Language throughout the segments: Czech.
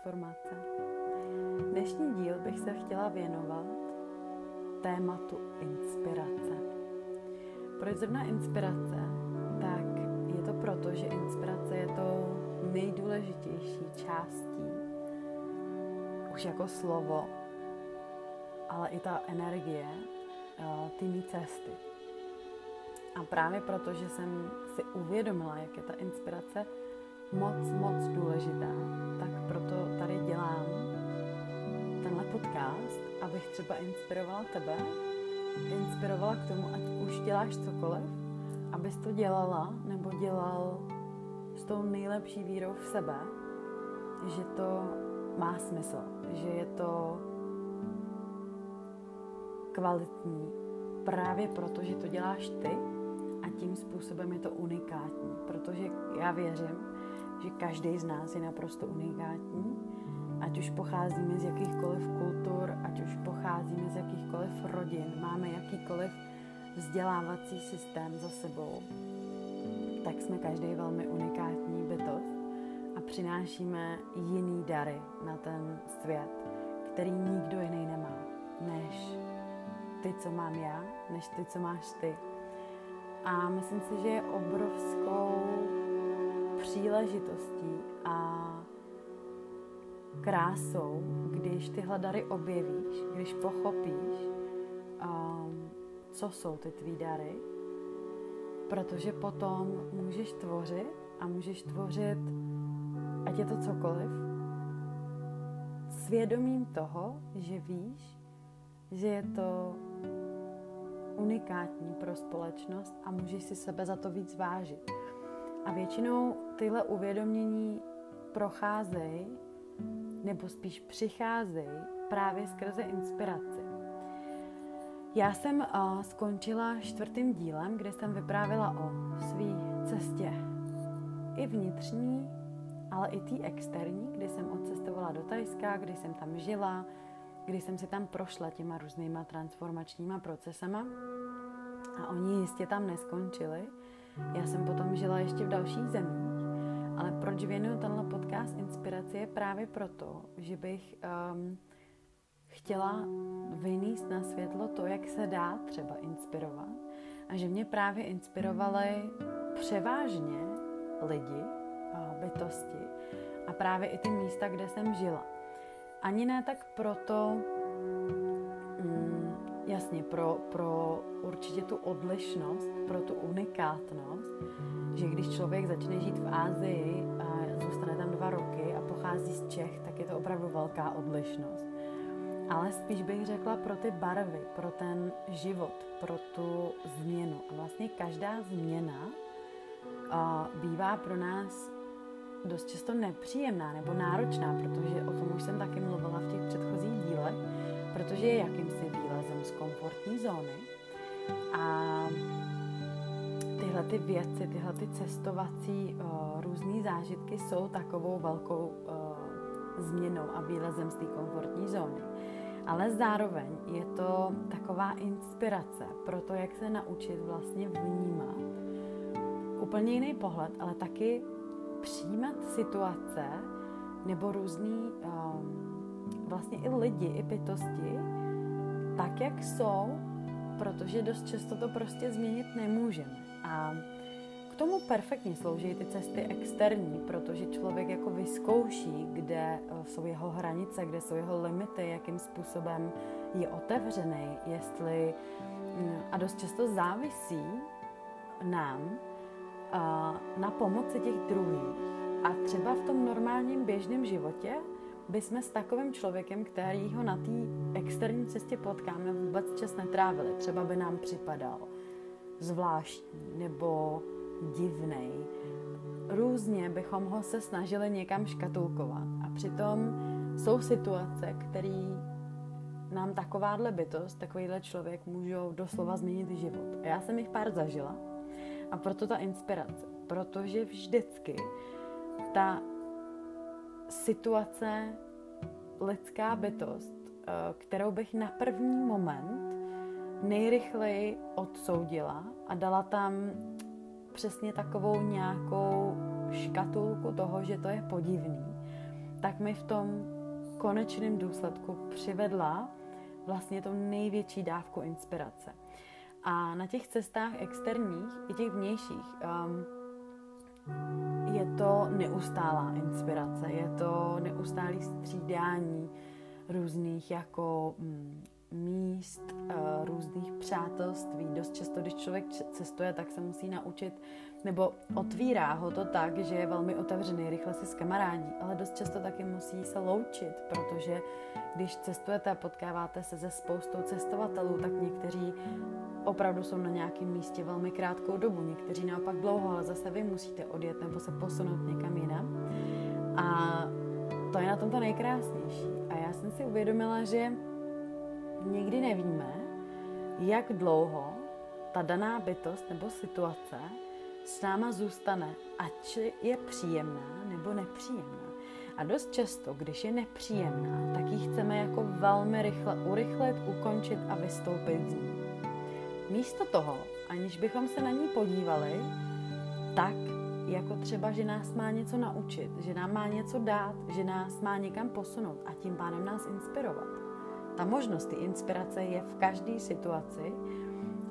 transformace. Dnešní díl bych se chtěla věnovat tématu inspirace. Proč zrovna inspirace? Tak je to proto, že inspirace je to nejdůležitější částí, už jako slovo, ale i ta energie eh, ty mý cesty. A právě proto, že jsem si uvědomila, jak je ta inspirace moc, moc důležitá, tak proto tady dělám tenhle podcast, abych třeba inspirovala tebe, inspirovala k tomu, ať už děláš cokoliv, abys to dělala nebo dělal s tou nejlepší vírou v sebe, že to má smysl, že je to kvalitní právě proto, že to děláš ty a tím způsobem je to unikátní, protože já věřím, že každý z nás je naprosto unikátní, ať už pocházíme z jakýchkoliv kultur, ať už pocházíme z jakýchkoliv rodin, máme jakýkoliv vzdělávací systém za sebou, tak jsme každý velmi unikátní bytost a přinášíme jiný dary na ten svět, který nikdo jiný nemá, než ty, co mám já, než ty, co máš ty. A myslím si, že je obrovskou příležitostí a krásou, když tyhle dary objevíš, když pochopíš, um, co jsou ty tvý dary, protože potom můžeš tvořit a můžeš tvořit, ať je to cokoliv, svědomím toho, že víš, že je to unikátní pro společnost a můžeš si sebe za to víc vážit. A většinou tyhle uvědomění procházejí, nebo spíš přicházejí právě skrze inspiraci. Já jsem uh, skončila čtvrtým dílem, kde jsem vyprávěla o své cestě i vnitřní, ale i té externí, kdy jsem odcestovala do Tajska, kdy jsem tam žila, kdy jsem si tam prošla těma různýma transformačníma procesama a oni jistě tam neskončili. Já jsem potom žila ještě v dalších zemích, ale proč věnuju tenhle podcast inspiraci je právě proto, že bych um, chtěla vynést na světlo to, jak se dá třeba inspirovat a že mě právě inspirovaly převážně lidi, bytosti a právě i ty místa, kde jsem žila. Ani ne tak proto, jasně, pro, pro určitě tu odlišnost, pro tu unikátnost, že když člověk začne žít v Ázii a zůstane tam dva roky a pochází z Čech, tak je to opravdu velká odlišnost. Ale spíš bych řekla pro ty barvy, pro ten život, pro tu změnu. A vlastně každá změna a bývá pro nás dost často nepříjemná nebo náročná, protože o tom už jsem taky mluvila v těch předchozích dílech, protože je jakýmsi z komfortní zóny. A tyhle ty věci, tyhle ty cestovací uh, různé zážitky jsou takovou velkou uh, změnou a výlezem z té komfortní zóny. Ale zároveň je to taková inspirace pro to, jak se naučit vlastně vnímat úplně jiný pohled, ale taky přijímat situace nebo různý um, vlastně i lidi, i bytosti tak, jak jsou, protože dost často to prostě změnit nemůžeme. A k tomu perfektně slouží ty cesty externí, protože člověk jako vyzkouší, kde uh, jsou jeho hranice, kde jsou jeho limity, jakým způsobem je otevřený, jestli mm, a dost často závisí nám na pomoci těch druhých. A třeba v tom normálním běžném životě bychom s takovým člověkem, který ho na té externí cestě potkáme, vůbec čas netrávili. Třeba by nám připadal zvláštní nebo divný. Různě bychom ho se snažili někam škatulkovat. A přitom jsou situace, které nám takováhle bytost, takovýhle člověk můžou doslova změnit život. A já jsem jich pár zažila a proto ta inspirace. Protože vždycky ta situace, lidská bytost, eh, kterou bych na první moment nejrychleji odsoudila a dala tam přesně takovou nějakou škatulku toho, že to je podivný, tak mi v tom konečném důsledku přivedla vlastně to největší dávku inspirace. A na těch cestách externích i těch vnějších um, je to neustálá inspirace, je to neustálý střídání různých jako mm, míst, uh, různých přátelství. Dost často, když člověk cestuje, tak se musí naučit, nebo otvírá ho to tak, že je velmi otevřený, rychle si s kamarádí, ale dost často taky musí se loučit, protože když cestujete a potkáváte se se spoustou cestovatelů, tak někteří opravdu jsou na nějakém místě velmi krátkou dobu, někteří naopak dlouho, ale zase vy musíte odjet nebo se posunout někam jinam. A to je na tom to nejkrásnější. A já jsem si uvědomila, že nikdy nevíme, jak dlouho ta daná bytost nebo situace s náma zůstane, ať je příjemná nebo nepříjemná. A dost často, když je nepříjemná, tak ji chceme jako velmi rychle urychlit, ukončit a vystoupit z ní. Místo toho, aniž bychom se na ní podívali, tak jako třeba, že nás má něco naučit, že nám má něco dát, že nás má někam posunout a tím pádem nás inspirovat. Ta možnost, ty inspirace je v každé situaci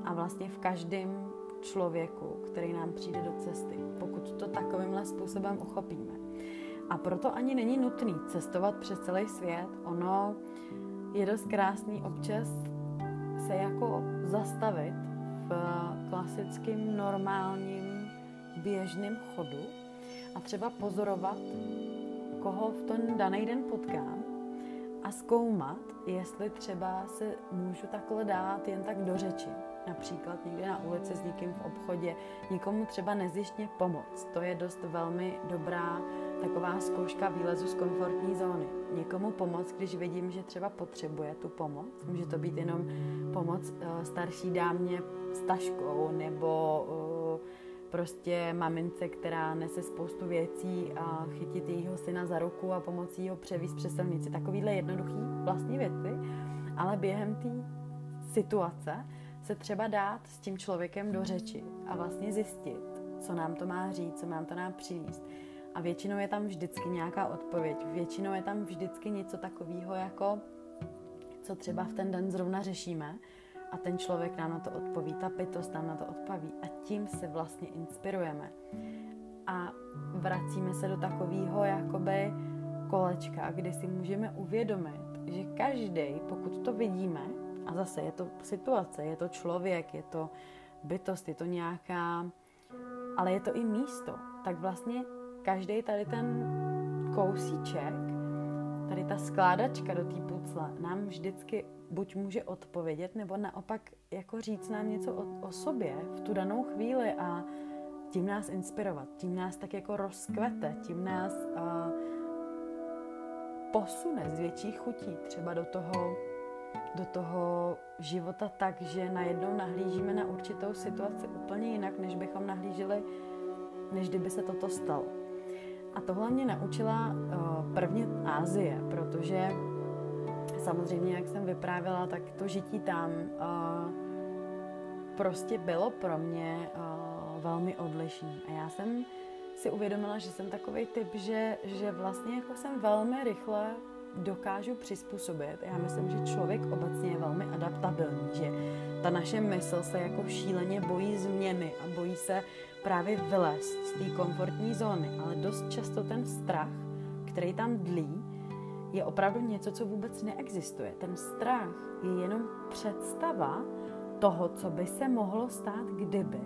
a vlastně v každém člověku, který nám přijde do cesty, pokud to takovýmhle způsobem uchopíme. A proto ani není nutný cestovat přes celý svět. Ono je dost krásný občas se jako zastavit v klasickém normálním běžném chodu a třeba pozorovat, koho v ten daný den potkám a zkoumat, jestli třeba se můžu takhle dát jen tak do řeči. Například někde na ulici s někým v obchodě, někomu třeba nezjištně pomoct. To je dost velmi dobrá taková zkouška výlezu z komfortní zóny. Někomu pomoct, když vidím, že třeba potřebuje tu pomoc. Může to být jenom pomoc uh, starší dámě s taškou nebo uh, prostě mamince, která nese spoustu věcí a chytit jejího syna za ruku a pomocí ho převíst přes silnici. Takovýhle jednoduchý vlastně věci, ale během té situace se třeba dát s tím člověkem do řeči a vlastně zjistit, co nám to má říct, co nám to má přinést a většinou je tam vždycky nějaká odpověď. Většinou je tam vždycky něco takového, jako co třeba v ten den zrovna řešíme a ten člověk nám na to odpoví, ta bytost nám na to odpoví a tím se vlastně inspirujeme. A vracíme se do takového jakoby kolečka, kdy si můžeme uvědomit, že každý, pokud to vidíme, a zase je to situace, je to člověk, je to bytost, je to nějaká, ale je to i místo, tak vlastně každý tady ten kousíček, tady ta skládačka do té pucle nám vždycky buď může odpovědět, nebo naopak jako říct nám něco o, o sobě v tu danou chvíli a tím nás inspirovat, tím nás tak jako rozkvete, tím nás uh, posune z větších chutí třeba do toho, do toho života tak, že najednou nahlížíme na určitou situaci úplně jinak, než bychom nahlíželi, než kdyby se toto stalo. A tohle mě naučila uh, prvně Ázie, protože samozřejmě, jak jsem vyprávěla, tak to žití tam uh, prostě bylo pro mě uh, velmi odlišný. A já jsem si uvědomila, že jsem takový typ, že, že vlastně jako jsem velmi rychle dokážu přizpůsobit. Já myslím, že člověk obecně je velmi adaptabilní, že ta naše mysl se jako šíleně bojí změny a bojí se právě vylézt z té komfortní zóny, ale dost často ten strach, který tam dlí, je opravdu něco, co vůbec neexistuje. Ten strach je jenom představa toho, co by se mohlo stát, kdyby,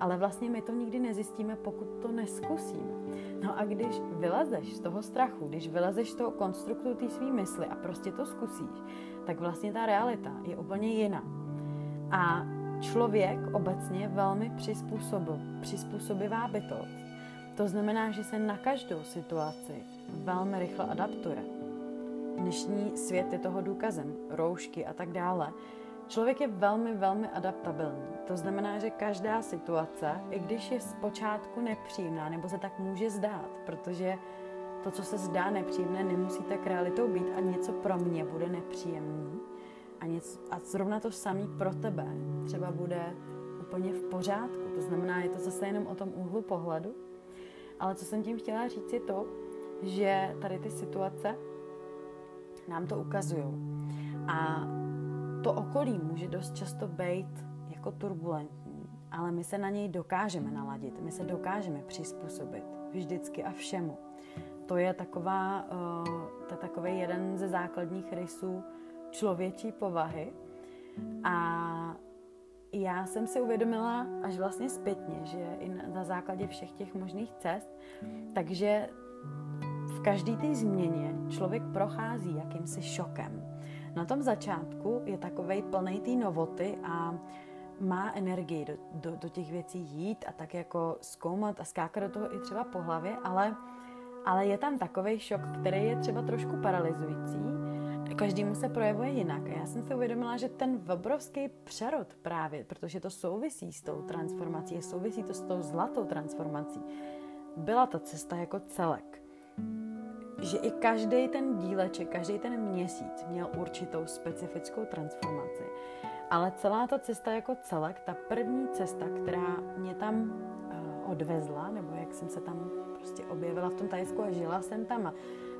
ale vlastně my to nikdy nezjistíme, pokud to neskusíme. No a když vylezeš z toho strachu, když vylezeš z toho konstruktu té své mysli a prostě to zkusíš, tak vlastně ta realita je úplně jiná. A člověk obecně je velmi přizpůsobivá bytost. To znamená, že se na každou situaci velmi rychle adaptuje. Dnešní svět je toho důkazem, roušky a tak dále. Člověk je velmi, velmi adaptabilní. To znamená, že každá situace, i když je zpočátku nepříjemná, nebo se tak může zdát, protože to, co se zdá nepříjemné, nemusí tak realitou být a něco pro mě bude nepříjemný, a, něco, a zrovna to samý pro tebe třeba bude úplně v pořádku. To znamená, je to zase jenom o tom úhlu pohledu. Ale co jsem tím chtěla říct je to, že tady ty situace nám to ukazují. A to okolí může dost často být jako turbulentní, ale my se na něj dokážeme naladit, my se dokážeme přizpůsobit vždycky a všemu. To je taková, uh, to je takový jeden ze základních rysů člověčí povahy. A já jsem si uvědomila až vlastně zpětně, že i na základě všech těch možných cest, takže v každé té změně člověk prochází jakýmsi šokem. Na tom začátku je takovej plný té novoty a má energii do, do, do těch věcí jít a tak jako zkoumat a skákat do toho i třeba po hlavě, ale, ale je tam takový šok, který je třeba trošku paralyzující. Každému se projevuje jinak. A já jsem si uvědomila, že ten obrovský přerod právě, protože to souvisí s tou transformací, souvisí to s tou zlatou transformací, byla ta cesta jako celek že i každý ten díleček, každý ten měsíc měl určitou specifickou transformaci. Ale celá ta cesta jako celek, ta první cesta, která mě tam odvezla, nebo jak jsem se tam prostě objevila v tom Tajsku a žila jsem tam a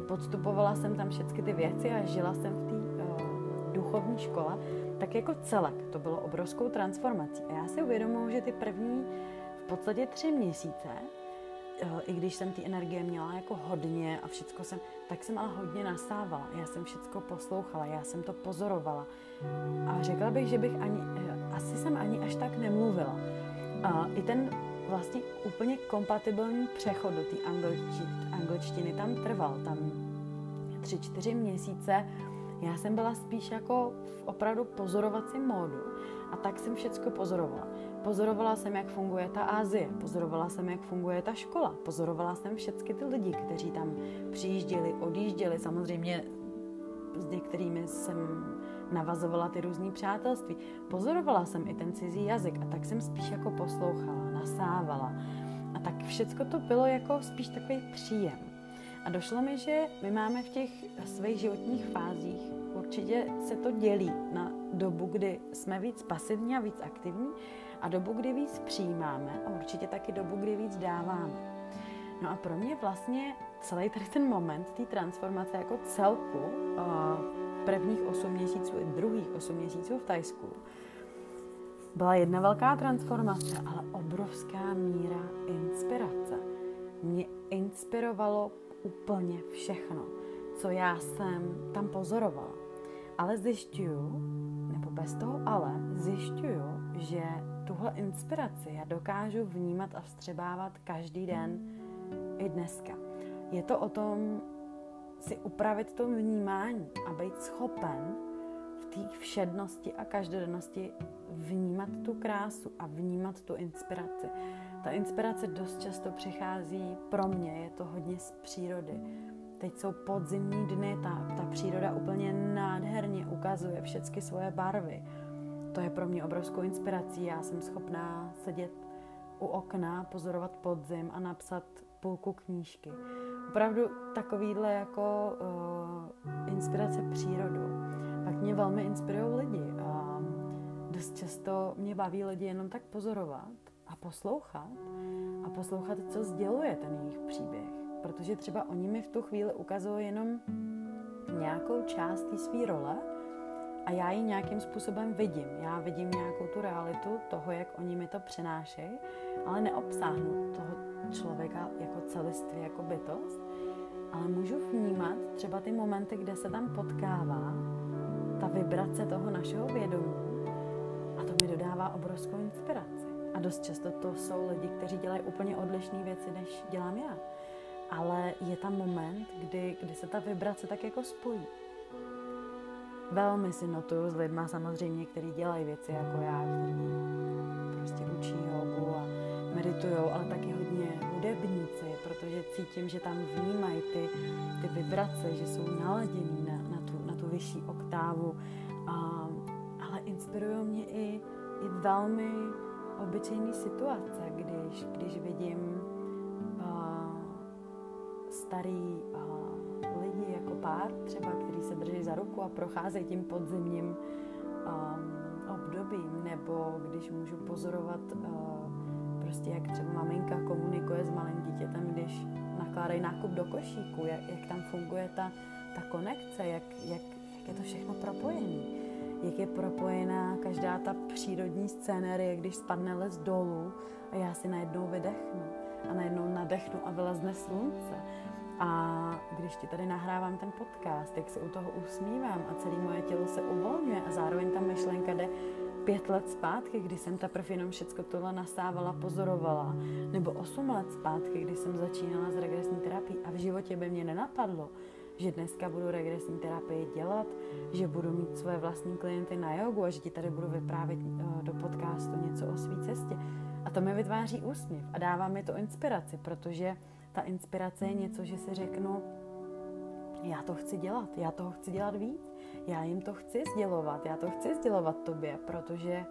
podstupovala jsem tam všechny ty věci a žila jsem v té uh, duchovní škole, tak jako celek to bylo obrovskou transformací. A já si uvědomuji, že ty první v podstatě tři měsíce i když jsem ty energie měla jako hodně a všecko jsem, tak jsem ale hodně nasávala. Já jsem všecko poslouchala, já jsem to pozorovala. A řekla bych, že bych ani, eh, asi jsem ani až tak nemluvila. A i ten vlastně úplně kompatibilní přechod do té angličtiny, tam trval. Tam tři, čtyři měsíce já jsem byla spíš jako v opravdu pozorovacím módu a tak jsem všecko pozorovala. Pozorovala jsem, jak funguje ta Ázie, pozorovala jsem, jak funguje ta škola, pozorovala jsem všechny ty lidi, kteří tam přijížděli, odjížděli, samozřejmě s některými jsem navazovala ty různé přátelství. Pozorovala jsem i ten cizí jazyk a tak jsem spíš jako poslouchala, nasávala. A tak všecko to bylo jako spíš takový příjem. A došlo mi, že my máme v těch svých životních fázích určitě se to dělí na dobu, kdy jsme víc pasivní a víc aktivní a dobu, kdy víc přijímáme a určitě taky dobu, kdy víc dáváme. No a pro mě vlastně celý tady ten moment té transformace jako celku prvních 8 měsíců i druhých 8 měsíců v Tajsku byla jedna velká transformace, ale obrovská míra inspirace. Mě inspirovalo úplně všechno, co já jsem tam pozorovala. Ale zjišťuju, nebo bez toho ale, zjišťuju, že tuhle inspiraci já dokážu vnímat a vstřebávat každý den i dneska. Je to o tom si upravit to vnímání a být schopen té všednosti a každodennosti vnímat tu krásu a vnímat tu inspiraci. Ta inspirace dost často přichází pro mě, je to hodně z přírody. Teď jsou podzimní dny, ta, ta příroda úplně nádherně ukazuje všechny svoje barvy to je pro mě obrovskou inspirací. Já jsem schopná sedět u okna, pozorovat podzim a napsat půlku knížky. Opravdu takovýhle jako uh, inspirace přírodu. Pak mě velmi inspirují lidi a dost často mě baví lidi jenom tak pozorovat a poslouchat a poslouchat, co sděluje ten jejich příběh. Protože třeba oni mi v tu chvíli ukazují jenom nějakou část té své role, a já ji nějakým způsobem vidím. Já vidím nějakou tu realitu toho, jak oni mi to přinášejí, ale neobsáhnu toho člověka jako celiství, jako bytost, ale můžu vnímat třeba ty momenty, kde se tam potkává ta vibrace toho našeho vědomí a to mi dodává obrovskou inspiraci. A dost často to jsou lidi, kteří dělají úplně odlišné věci, než dělám já. Ale je tam moment, kdy, kdy se ta vibrace tak jako spojí. Velmi si notuju s lidma samozřejmě, kteří dělají věci jako já, kteří prostě učí jogu a meditují, ale taky hodně hudebníci, protože cítím, že tam vnímají ty, ty vibrace, že jsou naladění na, na, vyšší oktávu. A, ale inspirují mě i, i velmi obyčejné situace, když, když vidím uh, starý uh, lidi jako pár třeba, který se drží za ruku a procházejí tím podzimním um, obdobím, nebo když můžu pozorovat uh, prostě jak třeba maminka komunikuje s malým dítětem, když nakládají nákup do košíku, jak, jak tam funguje ta, ta konekce, jak, jak, je to všechno propojené. Jak je propojená každá ta přírodní scénérie, když spadne les dolů a já si najednou vydechnu a najednou nadechnu a vylezne slunce. A když ti tady nahrávám ten podcast, jak se u toho usmívám a celé moje tělo se uvolňuje a zároveň ta myšlenka jde pět let zpátky, kdy jsem teprve jenom všecko tohle nasávala, pozorovala, nebo osm let zpátky, kdy jsem začínala s regresní terapií a v životě by mě nenapadlo, že dneska budu regresní terapii dělat, že budu mít své vlastní klienty na jogu a že ti tady budu vyprávět eh, do podcastu něco o své cestě. A to mi vytváří úsměv a dává mi to inspiraci, protože ta inspirace je něco, že si řeknu, já to chci dělat, já toho chci dělat víc, já jim to chci sdělovat, já to chci sdělovat tobě, protože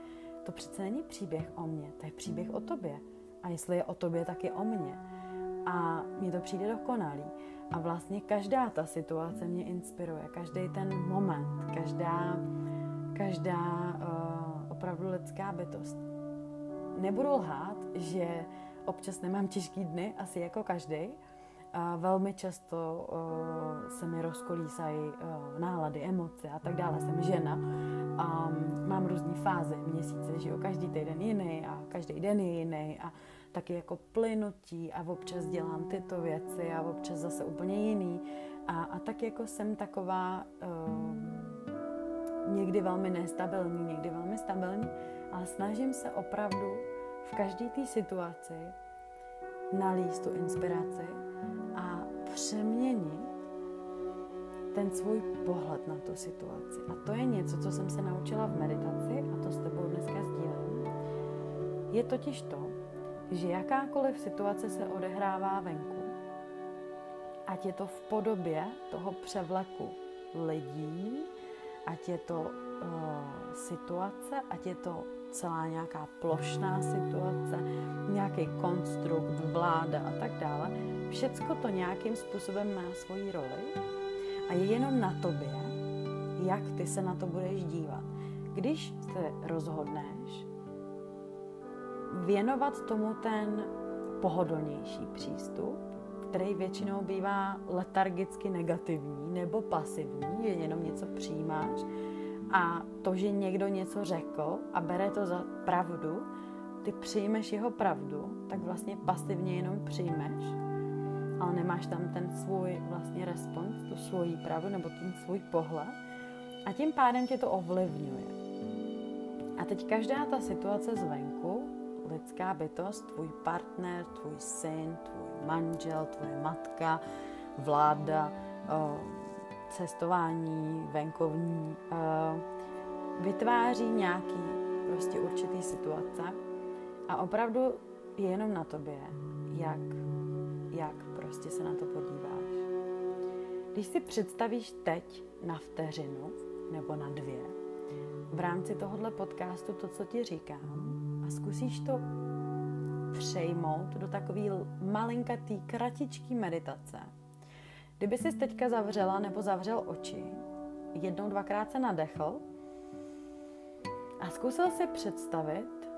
to přece není příběh o mně, to je příběh o tobě. A jestli je o tobě, tak je o mně. A mně to přijde dokonalý. A vlastně každá ta situace mě inspiruje, každý ten moment, každá, každá uh, opravdu lidská bytost. Nebudu lhát, že občas nemám těžký dny, asi jako každý, a velmi často uh, se mi rozkolísají uh, nálady, emoce a tak dále. Jsem žena a um, mám různé fáze měsíce, že jo, každý týden jiný a každý den je jiný a taky jako plynutí a občas dělám tyto věci a občas zase úplně jiný. A, a tak jako jsem taková uh, někdy velmi nestabilní, někdy velmi stabilní, ale snažím se opravdu v každé té situaci nalíst tu inspiraci a přeměnit ten svůj pohled na tu situaci. A to je něco, co jsem se naučila v meditaci a to s tebou dneska sdílím. Je totiž to, že jakákoliv situace se odehrává venku, ať je to v podobě toho převleku lidí, ať je to uh, situace, ať je to celá nějaká plošná situace, nějaký konstrukt, vláda a tak dále. Všecko to nějakým způsobem má svoji roli a je jenom na tobě, jak ty se na to budeš dívat. Když se rozhodneš věnovat tomu ten pohodlnější přístup, který většinou bývá letargicky negativní nebo pasivní, že jenom něco přijímáš, a to, že někdo něco řekl a bere to za pravdu, ty přijmeš jeho pravdu, tak vlastně pasivně jenom přijmeš, ale nemáš tam ten svůj vlastně respons, tu svoji pravdu nebo ten svůj pohled a tím pádem tě to ovlivňuje. A teď každá ta situace zvenku, lidská bytost, tvůj partner, tvůj syn, tvůj manžel, tvoje matka, vláda, cestování venkovní uh, vytváří nějaký prostě určitý situace a opravdu je jenom na tobě, jak, jak prostě se na to podíváš. Když si představíš teď na vteřinu nebo na dvě v rámci tohohle podcastu to, co ti říkám a zkusíš to přejmout do takové malinkatý, kratičký meditace, Kdyby si teďka zavřela nebo zavřel oči, jednou, dvakrát se nadechl a zkusil si představit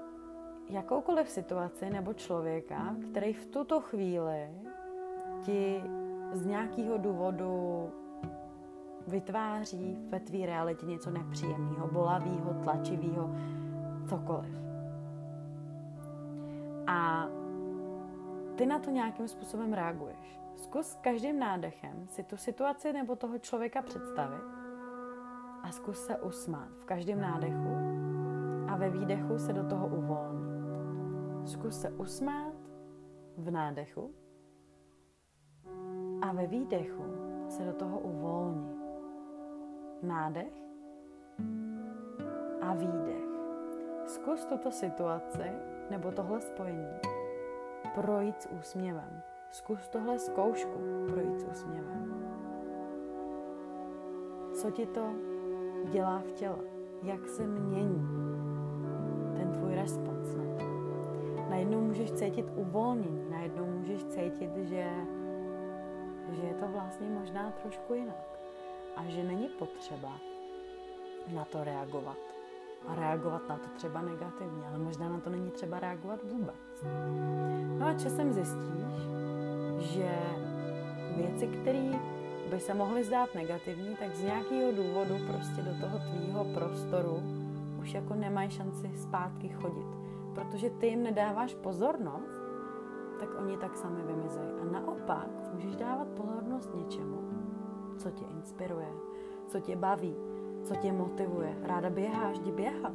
jakoukoliv situaci nebo člověka, který v tuto chvíli ti z nějakého důvodu vytváří ve tvý realitě něco nepříjemného, bolavého, tlačivého, cokoliv. A ty na to nějakým způsobem reaguješ. Zkus každým nádechem si tu situaci nebo toho člověka představit a zkus se usmát v každém nádechu a ve výdechu se do toho uvolnit. Zkus se usmát v nádechu a ve výdechu se do toho uvolnit. Nádech a výdech. Zkus tuto situaci nebo tohle spojení projít s úsměvem. Zkus tohle zkoušku projít s úsměvem. Co ti to dělá v těle? Jak se mění ten tvůj respons na to? Najednou můžeš cítit uvolnění, najednou můžeš cítit, že, že je to vlastně možná trošku jinak a že není potřeba na to reagovat a reagovat na to třeba negativně, ale možná na to není třeba reagovat vůbec. No a časem zjistíš, že věci, které by se mohly zdát negativní, tak z nějakého důvodu prostě do toho tvýho prostoru už jako nemají šanci zpátky chodit. Protože ty jim nedáváš pozornost, tak oni tak sami vymizejí. A naopak můžeš dávat pozornost něčemu, co tě inspiruje, co tě baví, co tě motivuje. Ráda běháš, jdi běhat.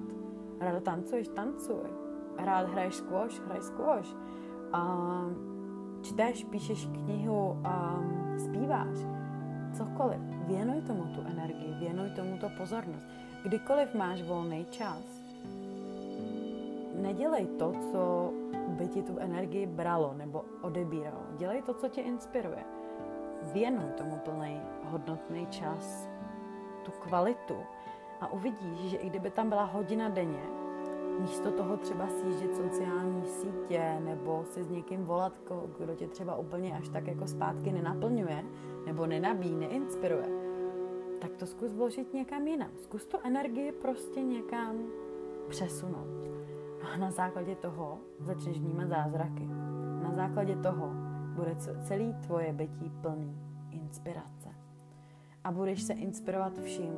Ráda tancuješ, tancuj. Rád hraješ squash, hraj squash. Um, čteš, píšeš knihu, um, zpíváš. Cokoliv. Věnuj tomu tu energii, věnuj tomu to pozornost. Kdykoliv máš volný čas, nedělej to, co by ti tu energii bralo nebo odebíralo. Dělej to, co tě inspiruje. Věnuj tomu plný hodnotný čas, tu kvalitu a uvidíš, že i kdyby tam byla hodina denně, místo toho třeba sjíždět sociální sítě nebo si s někým volat, kdo tě třeba úplně až tak jako zpátky nenaplňuje nebo nenabíjí, neinspiruje, tak to zkus vložit někam jinam. Zkus tu energii prostě někam přesunout. No a na základě toho začneš vnímat zázraky. Na základě toho bude celý tvoje bytí plný inspirace. A budeš se inspirovat vším.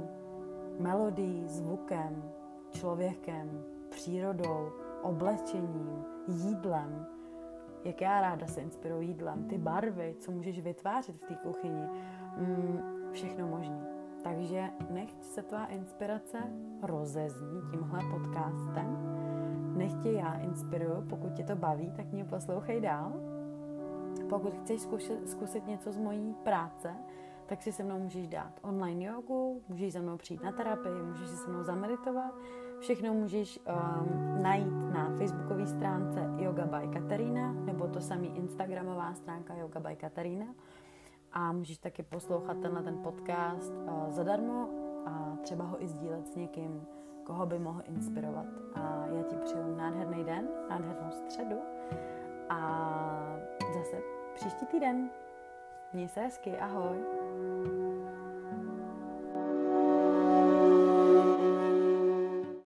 Melodií, zvukem, člověkem, přírodou, oblečením, jídlem. Jak já ráda se inspiruji jídlem, ty barvy, co můžeš vytvářet v té kuchyni, mm, všechno možné. Takže nech se tvá inspirace rozezní tímhle podcastem. Nech tě já inspiruju, pokud tě to baví, tak mě poslouchej dál. Pokud chceš zkusit, zkusit něco z mojí práce, tak si se mnou můžeš dát online jogu, můžeš za mnou přijít na terapii, můžeš si se mnou zameditovat. Všechno můžeš um, najít na facebookové stránce Yoga by Katarina, nebo to samý instagramová stránka Yoga by Katarina. A můžeš taky poslouchat tenhle ten podcast uh, zadarmo a třeba ho i sdílet s někým, koho by mohl inspirovat. A já ti přeju nádherný den, nádhernou středu a zase příští týden. Měj se hezky, ahoj.